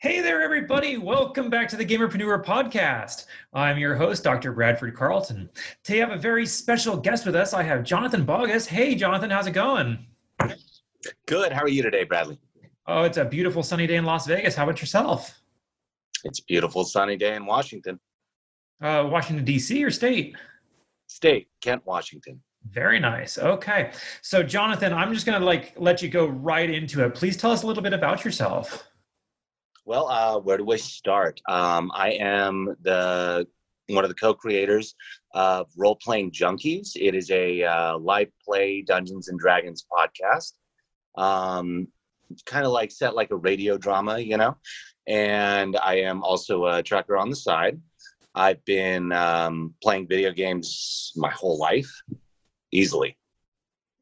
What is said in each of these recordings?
Hey there, everybody. Welcome back to the Gamerpreneur podcast. I'm your host, Dr. Bradford Carlton. Today, I have a very special guest with us. I have Jonathan Boggess. Hey, Jonathan, how's it going? Good. How are you today, Bradley? Oh, it's a beautiful sunny day in Las Vegas. How about yourself? It's a beautiful sunny day in Washington. Uh, Washington, D.C. or state? State, Kent, Washington. Very nice. Okay. So, Jonathan, I'm just going to like let you go right into it. Please tell us a little bit about yourself. Well, uh, where do I start? Um, I am the one of the co-creators of Role Playing Junkies. It is a uh, live play Dungeons and Dragons podcast. Um, kind of like set like a radio drama, you know. And I am also a tracker on the side. I've been um, playing video games my whole life, easily.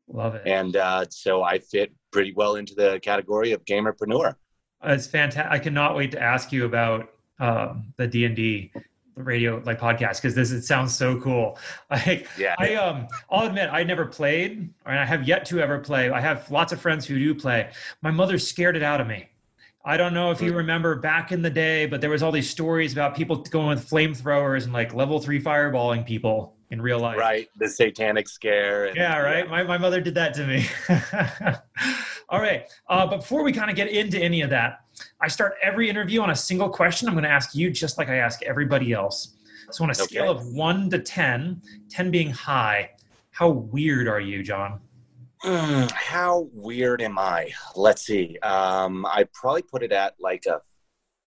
Love it. And uh, so I fit pretty well into the category of gamerpreneur. It's fantastic. I cannot wait to ask you about um, the D and D radio like podcast because this it sounds so cool. Like Yeah. I um I'll admit I never played and I have yet to ever play. I have lots of friends who do play. My mother scared it out of me. I don't know if you remember back in the day, but there was all these stories about people going with flamethrowers and like level three fireballing people in real life. Right, the satanic scare. And, Yeah, right. My, my mother did that to me. All right. Uh, but before we kind of get into any of that, I start every interview on a single question. I'm going to ask you just like I ask everybody else. So, on a scale of one to 10, 10 being high, how weird are you, John? Mm, how weird am I? Let's see. Um, I'd probably put it at like a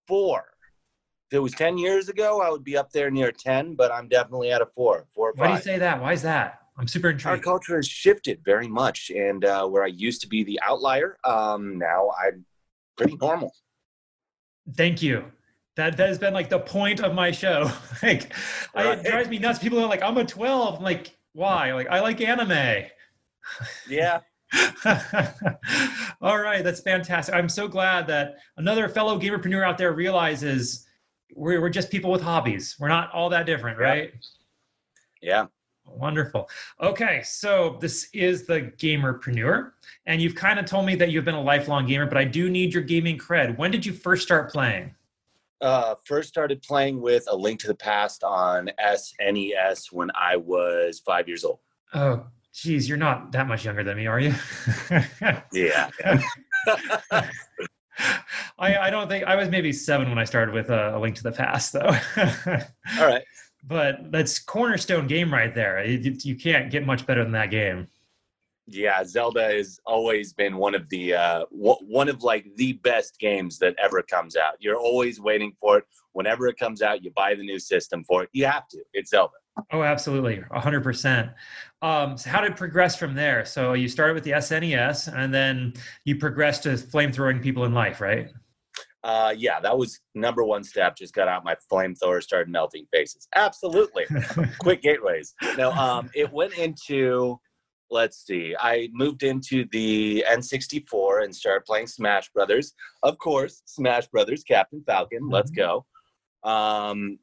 four. If it was 10 years ago, I would be up there near 10, but I'm definitely at a four, four or Why do you say that? Why is that? I'm super intrigued. Our culture has shifted very much. And uh, where I used to be the outlier, um, now I'm pretty normal. Thank you. That, that has been like the point of my show. like, I, it drives me nuts. People are like, I'm a 12. I'm like, why? Like, I like anime. Yeah. All right, that's fantastic. I'm so glad that another fellow gamerpreneur out there realizes we're, we're just people with hobbies. We're not all that different, Yeah. right? Yeah. Wonderful. Okay, so this is the gamerpreneur, and you've kind of told me that you've been a lifelong gamer, but I do need your gaming cred. When did you first start playing? Uh, first started playing with A Link to the Past on SNES when I was five years old. Oh, geez, you're not that much younger than me, are you? Yeah. I, I don't think I was maybe seven when I started with uh, a Link to the Past, though. All right. but that's cornerstone game right there. You, you can't get much better than that game. Yeah, Zelda has always been one of the uh, w- one of like the best games that ever comes out. You're always waiting for it. Whenever it comes out, you buy the new system for it. You have to. It's Zelda. Oh, absolutely, hundred percent. Um, so how did it progress from there? So you started with the SNES, and then you progressed to flamethrowing people in life, right? Uh, yeah, that was number one step. Just got out my flamethrower, started melting faces. Absolutely. Quick gateways. No, um, it went into. Let's see. I moved into the N64 and started playing Smash Brothers. Of course, Smash Brothers, Captain Falcon. Let's go. Um,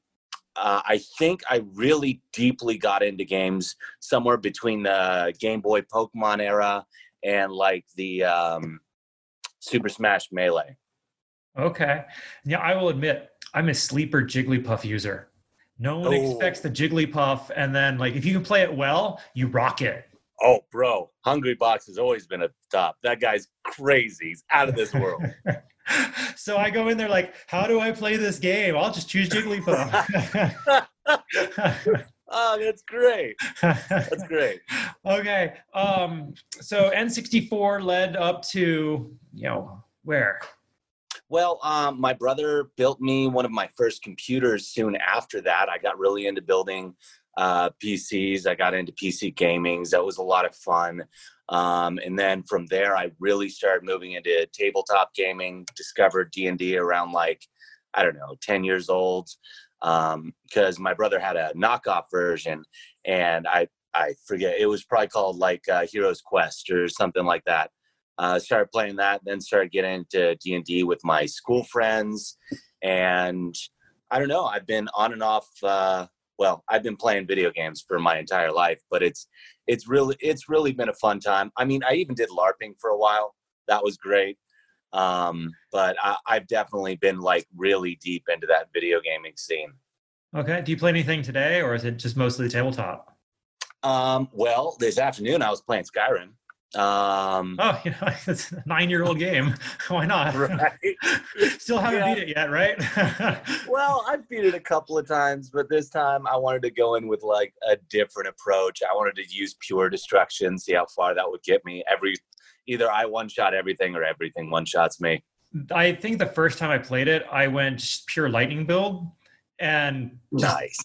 uh, I think I really deeply got into games somewhere between the Game Boy Pokemon era and like the um, Super Smash Melee. Okay. Yeah, I will admit I'm a sleeper Jigglypuff user. No one Oh. expects the Jigglypuff, and then like if you can play it well, you rock it. Oh, bro, Hungrybox has always been at the top. That guy's crazy. He's out of this world. so I go in there like, how do I play this game? I'll just choose Jigglypuff. oh, that's great. That's great. okay. Um, so N64 led up to, you know, where? Well, um, my brother built me one of my first computers soon after that. I got really into building uh, PCs. I got into PC gaming. That was a lot of fun. Um, and then from there, I really started moving into tabletop gaming. Discovered D and D around like I don't know, ten years old, because my brother had a knockoff version, and I I forget it was probably called like uh, Heroes Quest or something like that. Uh, started playing that, then started getting into D and D with my school friends, and I don't know. I've been on and off. Uh, well, I've been playing video games for my entire life, but it's it's really it's really been a fun time. I mean, I even did LARPing for a while. That was great. Um, but I, I've definitely been like really deep into that video gaming scene. Okay. Do you play anything today, or is it just mostly tabletop? Um, well, this afternoon I was playing Skyrim. Um, Oh, you know, it's a nine-year-old game. Why not? right. Still haven't Yeah. beat it yet, right? Well, I've beat it a couple of times, but this time I wanted to go in with like a different approach. I wanted to use pure destruction, see how far that would get me. Every either I one shot everything or everything one shots me. I think the first time I played it, I went pure lightning build, and just Nice.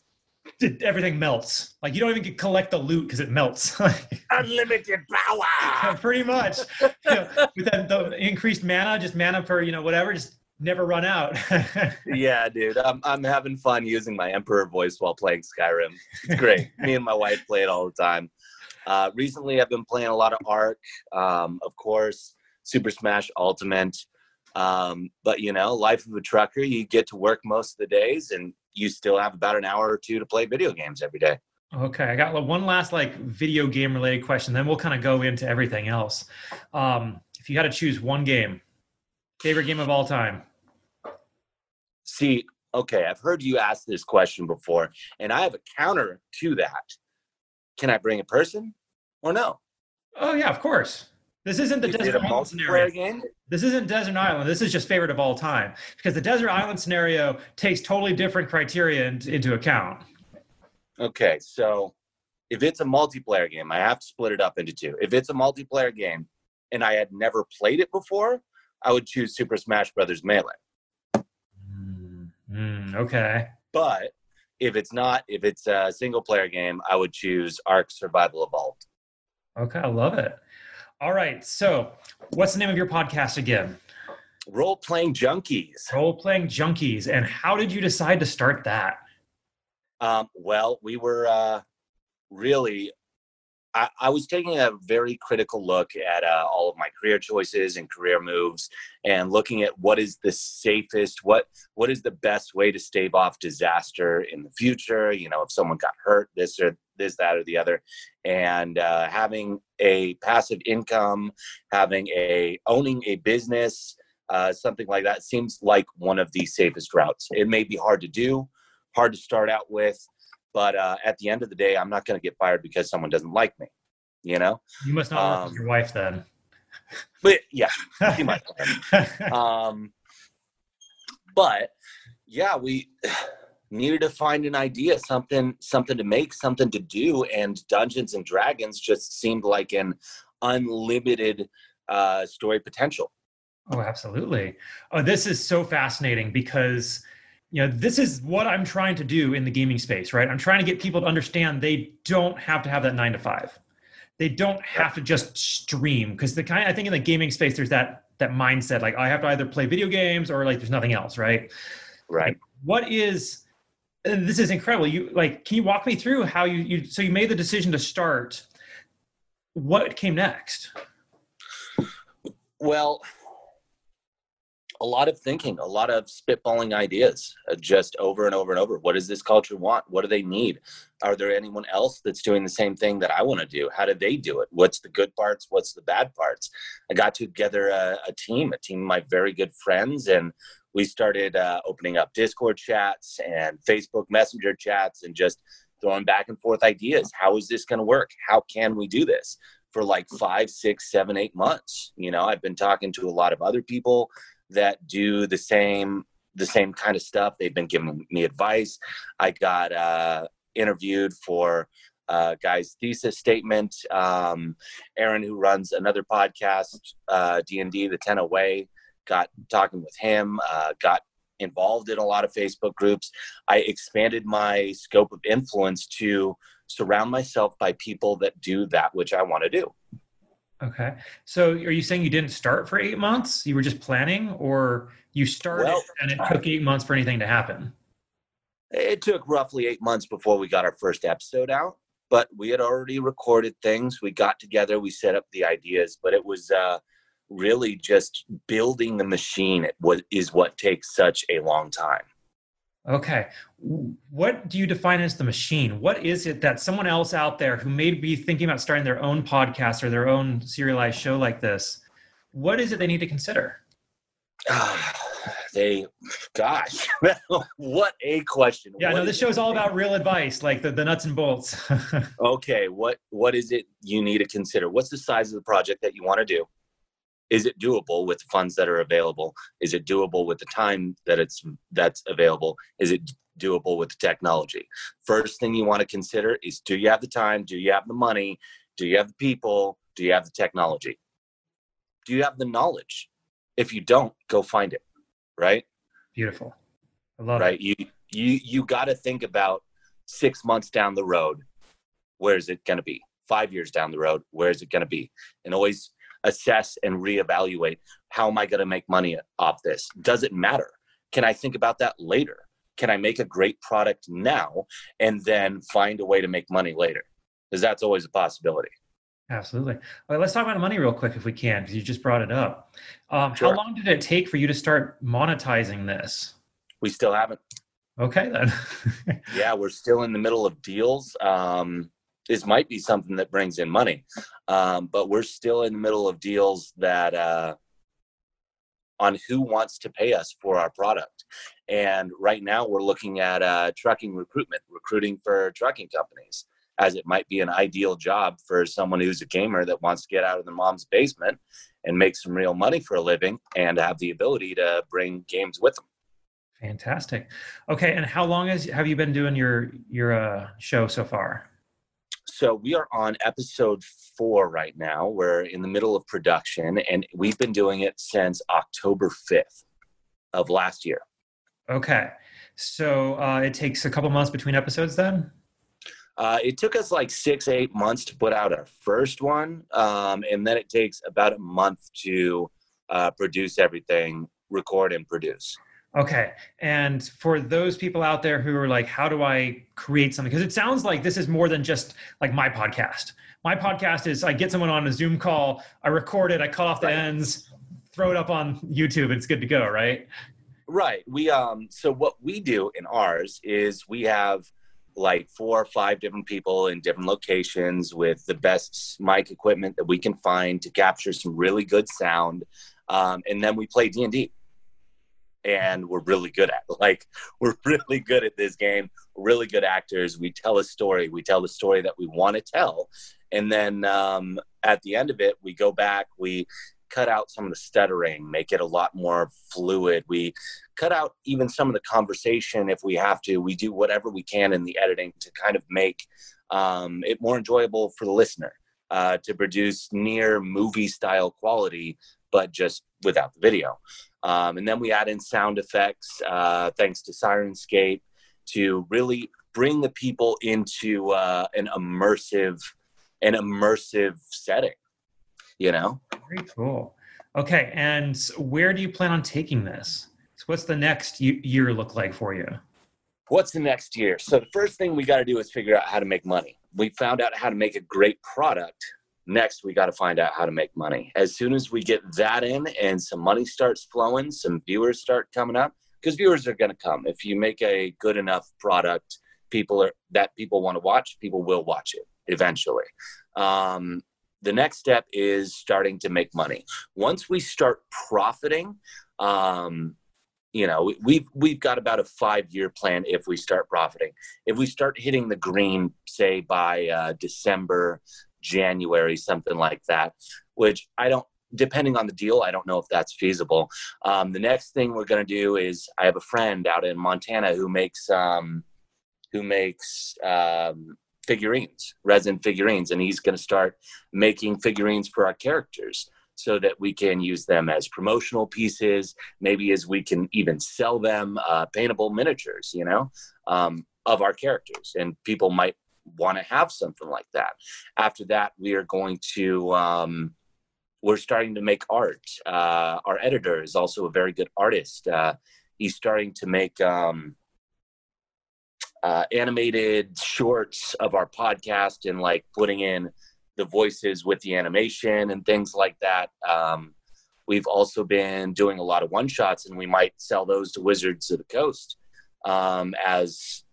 did- everything melts. Like you don't even get collect the loot because it melts. Unlimited power. Pretty much. You know, with that, the increased mana, just mana per you know whatever, just never run out. yeah, dude. I'm I'm having fun using my Emperor voice while playing Skyrim. It's great. Me and my wife play it all the time. Uh, recently, I've been playing a lot of Ark, um, of course, Super Smash Ultimate. Um, but you know, life of a trucker, you get to work most of the days, and you still have about an hour or two to play video games every day. Okay, I got one last like video game related question. Then we'll kind of go into everything else. Um, if you had to choose one game, favorite game of all time. See, okay, I've heard you ask this question before, and I have a counter to that. Can I bring a person or no? Oh yeah, of course. This isn't the Is desert island scenario. game? This isn't desert island. This is just favorite of all time because the desert island scenario takes totally different criteria in- into account. Okay, so if it's a multiplayer game, I have to split it up into two. If it's a multiplayer game and I had never played it before, I would choose Super Smash Brothers Melee. Mm, okay. But if it's not, if it's a single player game, I would choose Ark Survival Evolved. Okay, I love it. All right. So, what's the name of your podcast again? Role playing junkies. Role playing junkies. And how did you decide to start that? Um, well, we were uh, really. I, I was taking a very critical look at uh, all of my career choices and career moves, and looking at what is the safest, what what is the best way to stave off disaster in the future. You know, if someone got hurt, this or this, that, or the other, and uh, having a passive income, having a owning a business, uh, something like that seems like one of the safest routes. It may be hard to do, hard to start out with, but uh, at the end of the day, I'm not going to get fired because someone doesn't like me. You know, You must not work Um, with your wife then. but yeah, she might. um, but yeah, we needed to find an idea, something, something to make, something to do, and Dungeons and Dragons just seemed like an unlimited uh, story potential. Oh, absolutely. Oh, this is so fascinating because you know this is what I'm trying to do in the gaming space, right? I'm trying to get people to understand they don't have to have that nine to five. They don't have to just stream because the kind I think in the gaming space there's that that mindset like I have to either play video games or like there's nothing else, right? Right. What is this is incredible. You like can you walk me through how you you so you made the decision to start what came next? Well, a lot of thinking, a lot of spitballing ideas, uh, just over and over and over. What does this culture want? What do they need? Are there anyone else that's doing the same thing that I want to do? How do they do it? What's the good parts? What's the bad parts? I got together a, a team, a team of my very good friends, and we started uh, opening up Discord chats and Facebook Messenger chats and just throwing back and forth ideas. How is this going to work? How can we do this? For like five, six, seven, eight months. You know, I've been talking to a lot of other people that do the same the same kind of stuff. They've been giving me advice. I got uh, interviewed for uh, guy's thesis statement. Um, Aaron, who runs another podcast, uh, D and D, the Ten Away, got talking with him. Uh, got involved in a lot of Facebook groups. I expanded my scope of influence to surround myself by people that do that which I want to do. Okay. So are you saying you didn't start for eight months? You were just planning, or you started Well, and it took eight months for anything to happen? It took roughly eight months before we got our first episode out, but we had already recorded things. We got together, we set up the ideas, but it was uh, really just building the machine. It was, is what takes such a long time. Okay. What do you define as the machine? What is it that someone else out there who may be thinking about starting their own podcast or their own serialized show like this, what is it they need to consider? they, gosh, what a question. Yeah, what no, this show's all about real advice, like the, the nuts and bolts. okay, what what is it you need to consider? What's the size of the project that you want to do? Is it doable with the funds that are available? Is it doable with the time that it's that's available? Is it doable with the technology? First thing you want to consider is do you have the time? Do you have the money? Do you have the people? Do you have the technology? Do you have the knowledge? If you don't, go find it. Right? Beautiful. I love right? it. You you you got to think about six months down the road. Where is it going to be? Five years down the road, where is it going to be? And always assess and reevaluate. How am I going to make money off this? Does it matter? Can I think about that later? Can I make a great product now and then find a way to make money later? Because that's always a possibility. Absolutely. Let's talk about money real quick if we can, because you just brought it up. Um, Sure. How long did it take for you to start monetizing this? We still haven't. Okay, then. Yeah, we're still in the middle of deals. Um, this might be something that brings in money, um, but we're still in the middle of deals that uh, on who wants to pay us for our product. And right now, we're looking at uh, trucking recruitment, recruiting for trucking companies, as it might be an ideal job for someone who's a gamer that wants to get out of their mom's basement and make some real money for a living and have the ability to bring games with them. Fantastic. Okay, and how long has have you been doing your your uh, show so far? So we are on episode four right now. We're in the middle of production, and we've been doing it since October 5th of last year. Okay, so uh, it takes a couple months between episodes, then. Uh, it took us like six, eight months to put out our first one, um, and then it takes about a month to uh, produce everything, record, and produce. Okay. And for those people out there who are like, how do I create something? Because it sounds like this is more than just like my podcast. My podcast is I get someone on a Zoom call, I record it, I cut off the Right. ends, throw it up on YouTube, it's good to go, right? Right. We um so what we do in ours is we have like four or five different people in different locations with the best mic equipment that we can find to capture some really good sound. Um, and then we play D and D and we're really good at like we're really good at this game. Really good actors. We tell a story. We tell the story that we want to tell. And then um, at the end of it, we go back, we cut out some of the stuttering, make it a lot more fluid. We cut out even some of the conversation if we have to. We do whatever we can in the editing to kind of make um, it more enjoyable for the listener, uh, to produce near movie style quality, but just without the video. Um, and then we add in sound effects, uh, thanks to Syrinscape, to really bring the people into uh, an immersive, an immersive setting. You know, Very cool. Okay. And where do you plan on taking this? So what's the next year look like for you? what's the next year? So the first thing we got to do is figure out how to make money. We found out how to make a great product. Next, we got to find out how to make money. As soon as we get that in and some money starts flowing, some viewers start coming up, because viewers are going to come. If you make a good enough product, people are that people want to watch, people will watch it eventually. Um, the next step is starting to make money. Once we start profiting, um, you know we- we've we've got about a five year plan if we start profiting if we start hitting the green say by uh, december january something like that which i don't depending on the deal i don't know if that's feasible. Um, the next thing we're going to do is i have a friend out in montana who makes um, who makes um, figurines resin figurines and he's going to start making figurines for our characters so that we can use them as promotional pieces maybe as we can even sell them uh, paintable miniatures you know um, of our characters. And people might want to have something like that. After that we are going to um, we're starting to make art. Uh, our editor is also a very good artist. Uh, he's starting to make um, uh, animated shorts of our podcast and like putting in the voices with the animation and things like that. Um, we've also been doing a lot of one shots, and we might sell those to Wizards of the Coast um, as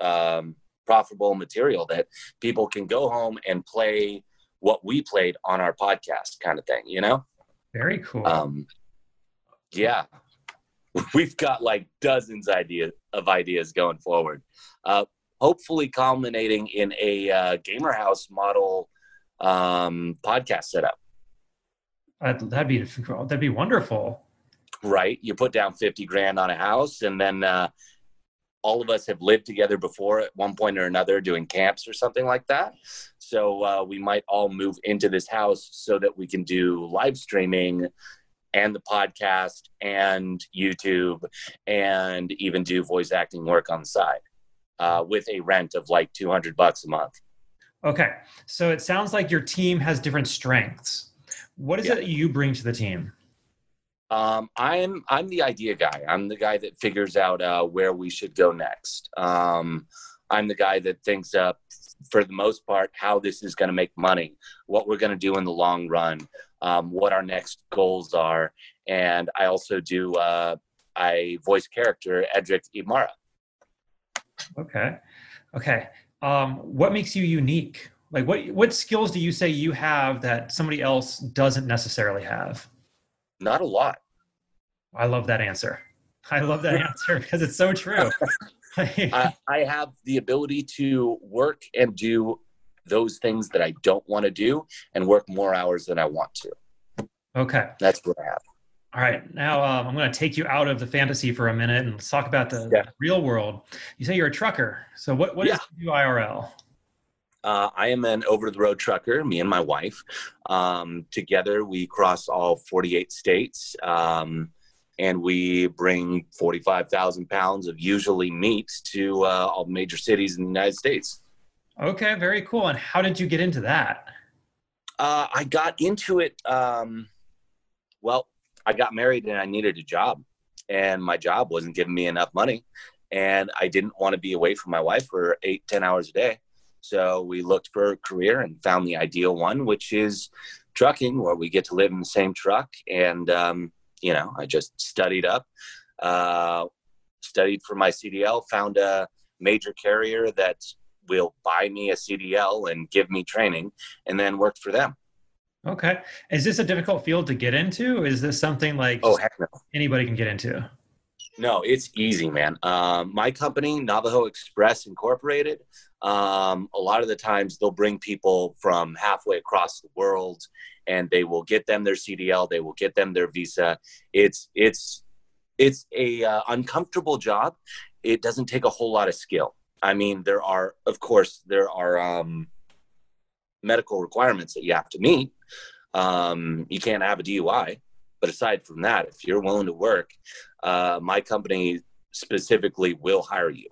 um, profitable material that people can go home and play what we played on our podcast, kind of thing. You know. Very cool. Um, Yeah, we've got like dozens idea of ideas going forward. Uh, hopefully, culminating in a uh, gamer house model um, podcast setup. that'd be that'd be wonderful. Right, you put down fifty grand on a house, and then uh, all of us have lived together before at one point or another doing camps or something like that. So uh, we might all move into this house so that we can do live streaming and the podcast and YouTube and even do voice acting work on the side uh, with a rent of like 200 bucks a month. Okay. So it sounds like your team has different strengths. What is yeah. it you bring to the team? Um, I'm I'm the idea guy. I'm the guy that figures out uh, where we should go next. Um, I'm the guy that thinks up, for the most part, how this is going to make money, what we're going to do in the long run, um, what our next goals are, and I also do uh, I voice character Edric Imara. Okay, okay. Um, what makes you unique? Like, what what skills do you say you have that somebody else doesn't necessarily have? Not a lot. I love that answer. I love that answer because it's so true. I, I have the ability to work and do those things that I don't want to do and work more hours than I want to. Okay. That's what I have. All right. Now um, I'm going to take you out of the fantasy for a minute and let's talk about the yeah. real world. You say you're a trucker. So what, what yeah. is IRL? Uh, I am an over the road trucker, me and my wife. Um, together, we cross all 48 states. Um, and we bring 45,000 pounds of usually meat to uh, all major cities in the United States. Okay, very cool. And how did you get into that? Uh, I got into it. Um, well, I got married and I needed a job, and my job wasn't giving me enough money, and I didn't want to be away from my wife for eight, ten hours a day. So we looked for a career and found the ideal one, which is trucking, where we get to live in the same truck and um, you know, I just studied up, uh, studied for my CDL, found a major carrier that will buy me a CDL and give me training, and then worked for them. Okay. Is this a difficult field to get into? Is this something like oh, heck no. anybody can get into? No, it's easy, man. Um, my company, Navajo Express Incorporated, um, a lot of the times they'll bring people from halfway across the world and they will get them their CDL, they will get them their visa. It's it's it's a uh, uncomfortable job. It doesn't take a whole lot of skill. I mean, there are of course there are um, medical requirements that you have to meet. Um, you can't have a DUI, but aside from that, if you're willing to work, uh, my company specifically will hire you.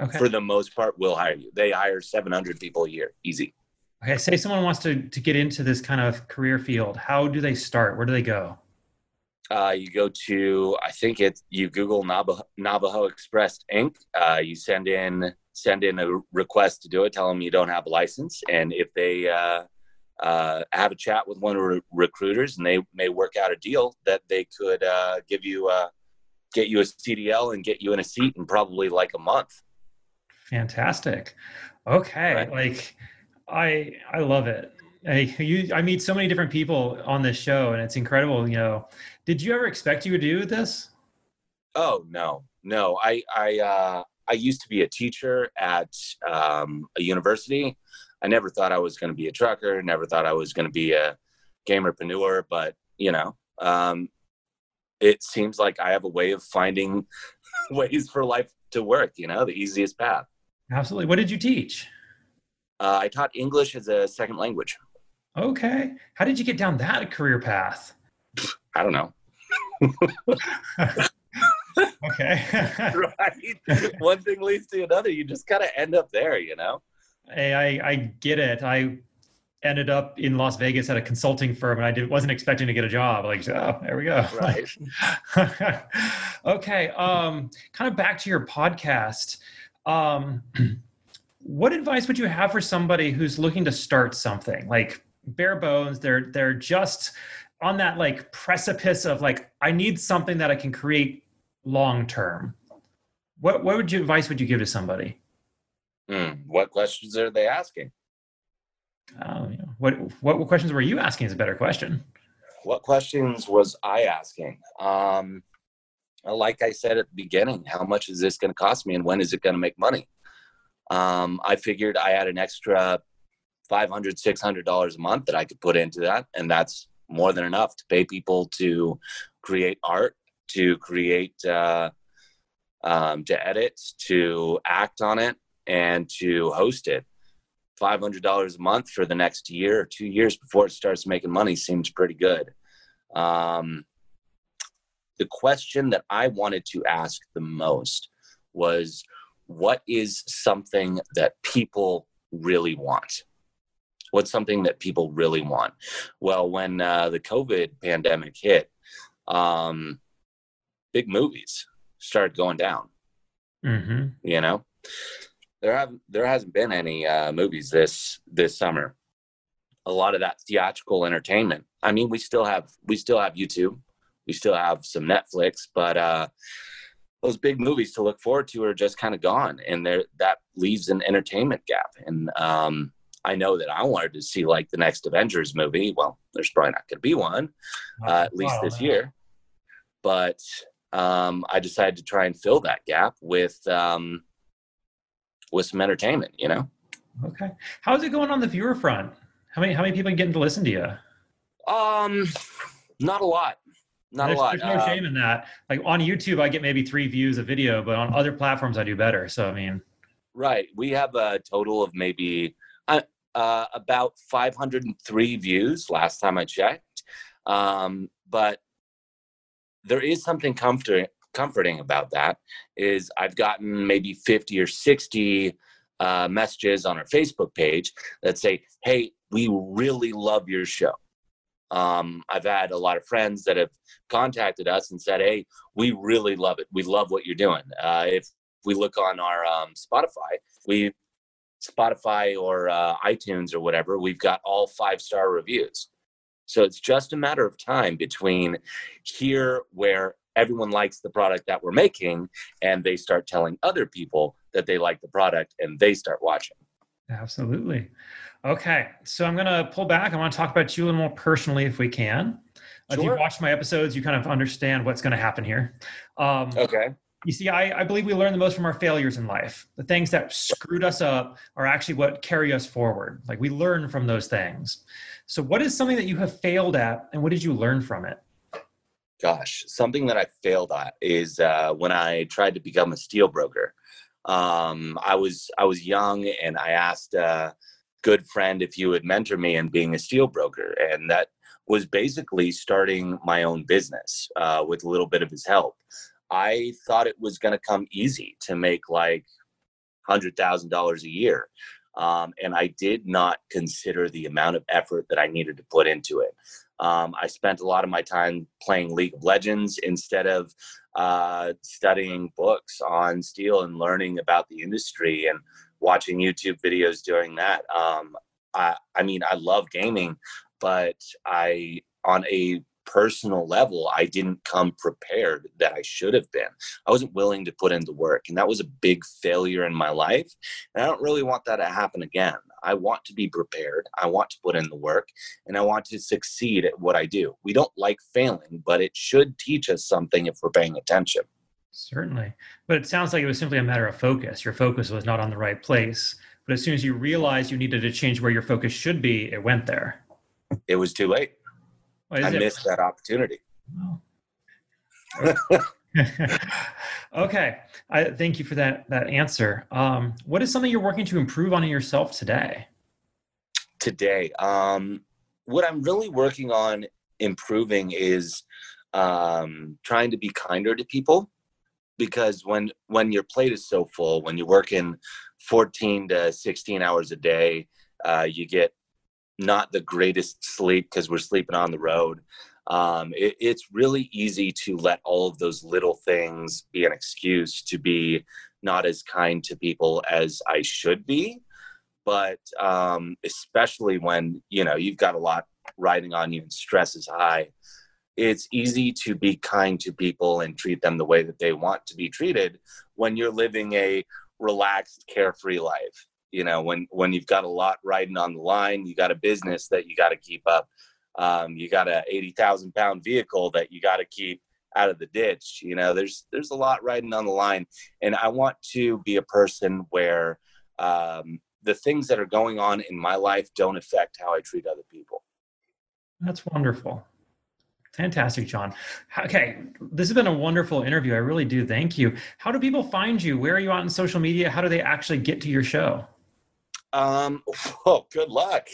Okay. For the most part, will hire you. They hire 700 people a year, easy. Okay, say someone wants to to get into this kind of career field. How do they start? Where do they go? Uh, you go to I think it's you Google Navajo, Navajo Express Inc. Uh, you send in send in a request to do it. Tell them you don't have a license, and if they uh, uh, have a chat with one of the recruiters, and they may work out a deal that they could uh, give you a get you a CDL and get you in a seat in probably like a month. Fantastic. Okay, right. like I I love it. I, you, I meet so many different people on this show, and it's incredible. You know, did you ever expect you would do this? Oh no, no. I I uh, I used to be a teacher at um, a university. I never thought I was going to be a trucker. Never thought I was going to be a gamerpreneur. But you know, um, it seems like I have a way of finding ways for life to work. You know, the easiest path. Absolutely. What did you teach? Uh, I taught English as a second language. Okay. How did you get down that career path? I don't know. okay. right. One thing leads to another. You just kind of end up there, you know? Hey, I, I get it. I ended up in Las Vegas at a consulting firm and I did, wasn't expecting to get a job. Like, oh, there we go. Right. okay. Um, kind of back to your podcast. Um, what advice would you have for somebody who's looking to start something like bare bones they're they're just on that like precipice of like i need something that i can create long term what what would you advice would you give to somebody mm, what questions are they asking what, what what questions were you asking is a better question what questions was I asking? Um, like I said at the beginning, how much is this going to cost me and when is it going to make money? Um, I figured I had an extra 500 $600 a month that I could put into that. And that's more than enough to pay people to create art, to create, uh, um, to edit, to act on it, and to host it. $500 a month for the next year or two years before it starts making money seems pretty good. Um, the question that I wanted to ask the most was what is something that people really want? What's something that people really want? Well, when uh, the COVID pandemic hit, um, big movies started going down. Mm-hmm. You know, there have there hasn't been any uh, movies this this summer. A lot of that theatrical entertainment. I mean, we still have we still have YouTube, we still have some Netflix, but uh, those big movies to look forward to are just kind of gone, and there that leaves an entertainment gap. And um, I know that I wanted to see like the next Avengers movie. Well, there's probably not going to be one, uh, at least this year. But um, I decided to try and fill that gap with um, with some entertainment, you know? Okay. How's it going on the viewer front? How many, how many people are getting to listen to you? Um, not a lot. Not there's, a lot. There's no uh, shame in that. Like on YouTube, I get maybe three views a video, but on other platforms, I do better. So, I mean, right. We have a total of maybe uh, uh, about 503 views last time I checked. Um, but there is something comforting comforting about that is I've gotten maybe 50 or 60 uh, messages on our Facebook page that say, Hey, we really love your show. Um, I've had a lot of friends that have contacted us and said, Hey, we really love it. We love what you're doing. Uh, if we look on our um, Spotify, we Spotify or uh, iTunes or whatever, we've got all five star reviews. So it's just a matter of time between here where everyone likes the product that we're making and they start telling other people that they like the product and they start watching. Absolutely. Okay so i'm going to pull back. I want to talk about you a little more personally if we can. Sure. if you've watched my episodes you kind of understand what's going to happen here. Um, okay. you see I, I believe we learn the most from our failures in life. The things that screwed us up are actually what carry us forward. Like we learn from those things. So what is something that you have failed at and what did you learn from it gosh, something that I failed at is uh, when I tried to become a steel broker. Um, I was I was young, and I asked a good friend if he would mentor me in being a steel broker, and that was basically starting my own business uh, with a little bit of his help. I thought it was going to come easy to make like hundred thousand dollars a year. Um, and I did not consider the amount of effort that I needed to put into it. Um, I spent a lot of my time playing League of Legends instead of uh, studying books on steel and learning about the industry and watching YouTube videos doing that. Um, I, I mean, I love gaming, but I, on a personal level, I didn't come prepared that I should have been. I wasn't willing to put in the work, and that was a big failure in my life. And I don't really want that to happen again. I want to be prepared. I want to put in the work, and I want to succeed at what I do. We don't like failing, but it should teach us something if we're paying attention. Certainly. But it sounds like it was simply a matter of focus. Your focus was not on the right place. But as soon as you realized you needed to change where your focus should be, it went there. It was too late. I it? missed that opportunity. Oh. okay, I thank you for that that answer. Um, what is something you're working to improve on in yourself today? Today, um, what I'm really working on improving is um, trying to be kinder to people because when when your plate is so full, when you're working 14 to 16 hours a day, uh, you get not the greatest sleep because we're sleeping on the road. Um, it, it's really easy to let all of those little things be an excuse to be not as kind to people as I should be. But um, especially when you know you've got a lot riding on you and stress is high, it's easy to be kind to people and treat them the way that they want to be treated when you're living a relaxed, carefree life you know when when you've got a lot riding on the line you got a business that you got to keep up Um, you got a 80,000 pound vehicle that you got to keep out of the ditch. You know, there's there's a lot riding on the line, and I want to be a person where um, the things that are going on in my life don't affect how I treat other people. That's wonderful. Fantastic, John. Okay, this has been a wonderful interview. I really do. Thank you. How do people find you? Where are you on social media? How do they actually get to your show? Um, oh, good luck.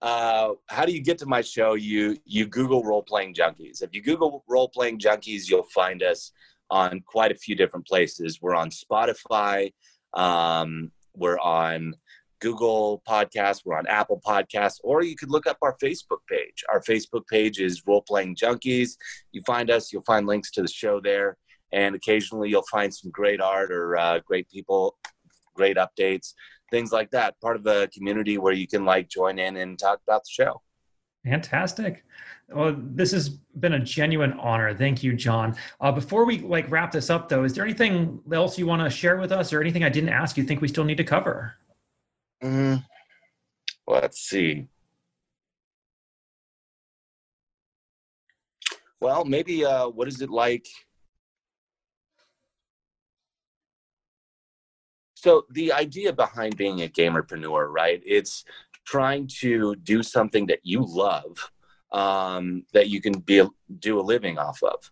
Uh, how do you get to my show? You you Google role playing junkies. If you Google role playing junkies, you'll find us on quite a few different places. We're on Spotify. Um, we're on Google Podcasts, we're on Apple Podcasts, or you could look up our Facebook page. Our Facebook page is Role Playing Junkies. You find us, you'll find links to the show there, and occasionally you'll find some great art or uh, great people, great updates, things like that. Part of a community where you can like join in and talk about the show. Fantastic. Well, this has been a genuine honor. Thank you, John. Uh, before we like wrap this up, though, is there anything else you want to share with us, or anything I didn't ask you think we still need to cover? Mm, let's see. Well, maybe uh, what is it like? So the idea behind being a gamerpreneur, right? It's trying to do something that you love um, that you can be do a living off of.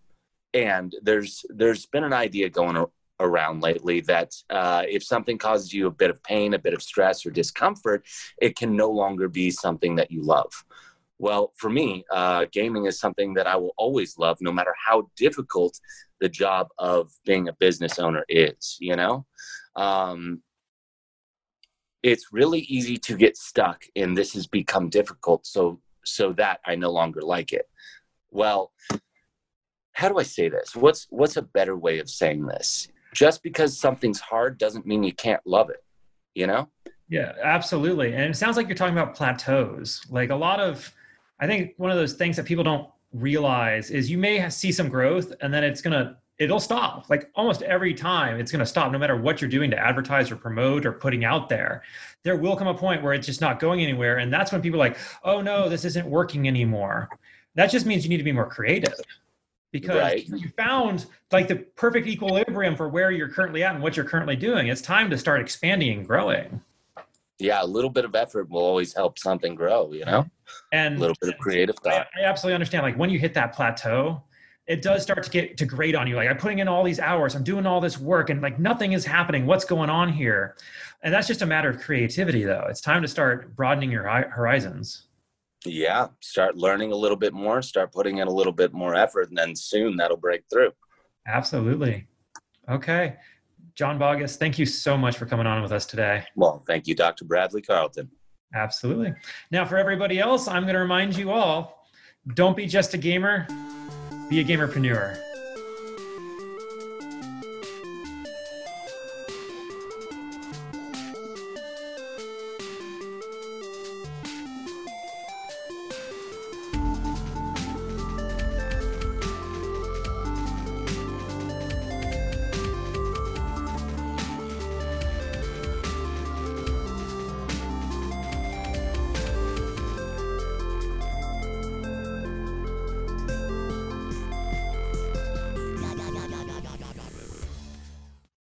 And there's there's been an idea going around lately that uh, if something causes you a bit of pain, a bit of stress or discomfort, it can no longer be something that you love. Well, for me, uh, gaming is something that I will always love, no matter how difficult the job of being a business owner is. You know, um, it's really easy to get stuck in this has become difficult, so so that I no longer like it. Well, how do I say this? What's what's a better way of saying this? just because something's hard doesn't mean you can't love it, you know? Yeah, absolutely. And it sounds like you're talking about plateaus. Like a lot of, I think one of those things that people don't realize is you may see some growth and then it's going to, it'll stop. Like almost every time it's going to stop, no matter what you're doing to advertise or promote or putting out there. There will come a point where it's just not going anywhere. And that's when people are like, oh no, this isn't working anymore. That just means you need to be more creative because right. you found like the perfect equilibrium for where you're currently at and what you're currently doing. It's time to start expanding and growing. Yeah, a little bit of effort will always help something grow, you know? And a little bit of creative thought. I, I absolutely understand. Like when you hit that plateau, it does start to get to grate on you. Like I'm putting in all these hours, I'm doing all this work, and like nothing is happening. What's going on here? And that's just a matter of creativity, though. It's time to start broadening your horizons. Yeah. Start learning a little bit more. Start putting in a little bit more effort and then soon that'll break through. Absolutely. Okay. John boggess thank you so much for coming on with us today. Well thank you dr bradley carlton. Absolutely. Now for everybody else i'm going to remind you all don't be just a gamer be a gamerpreneur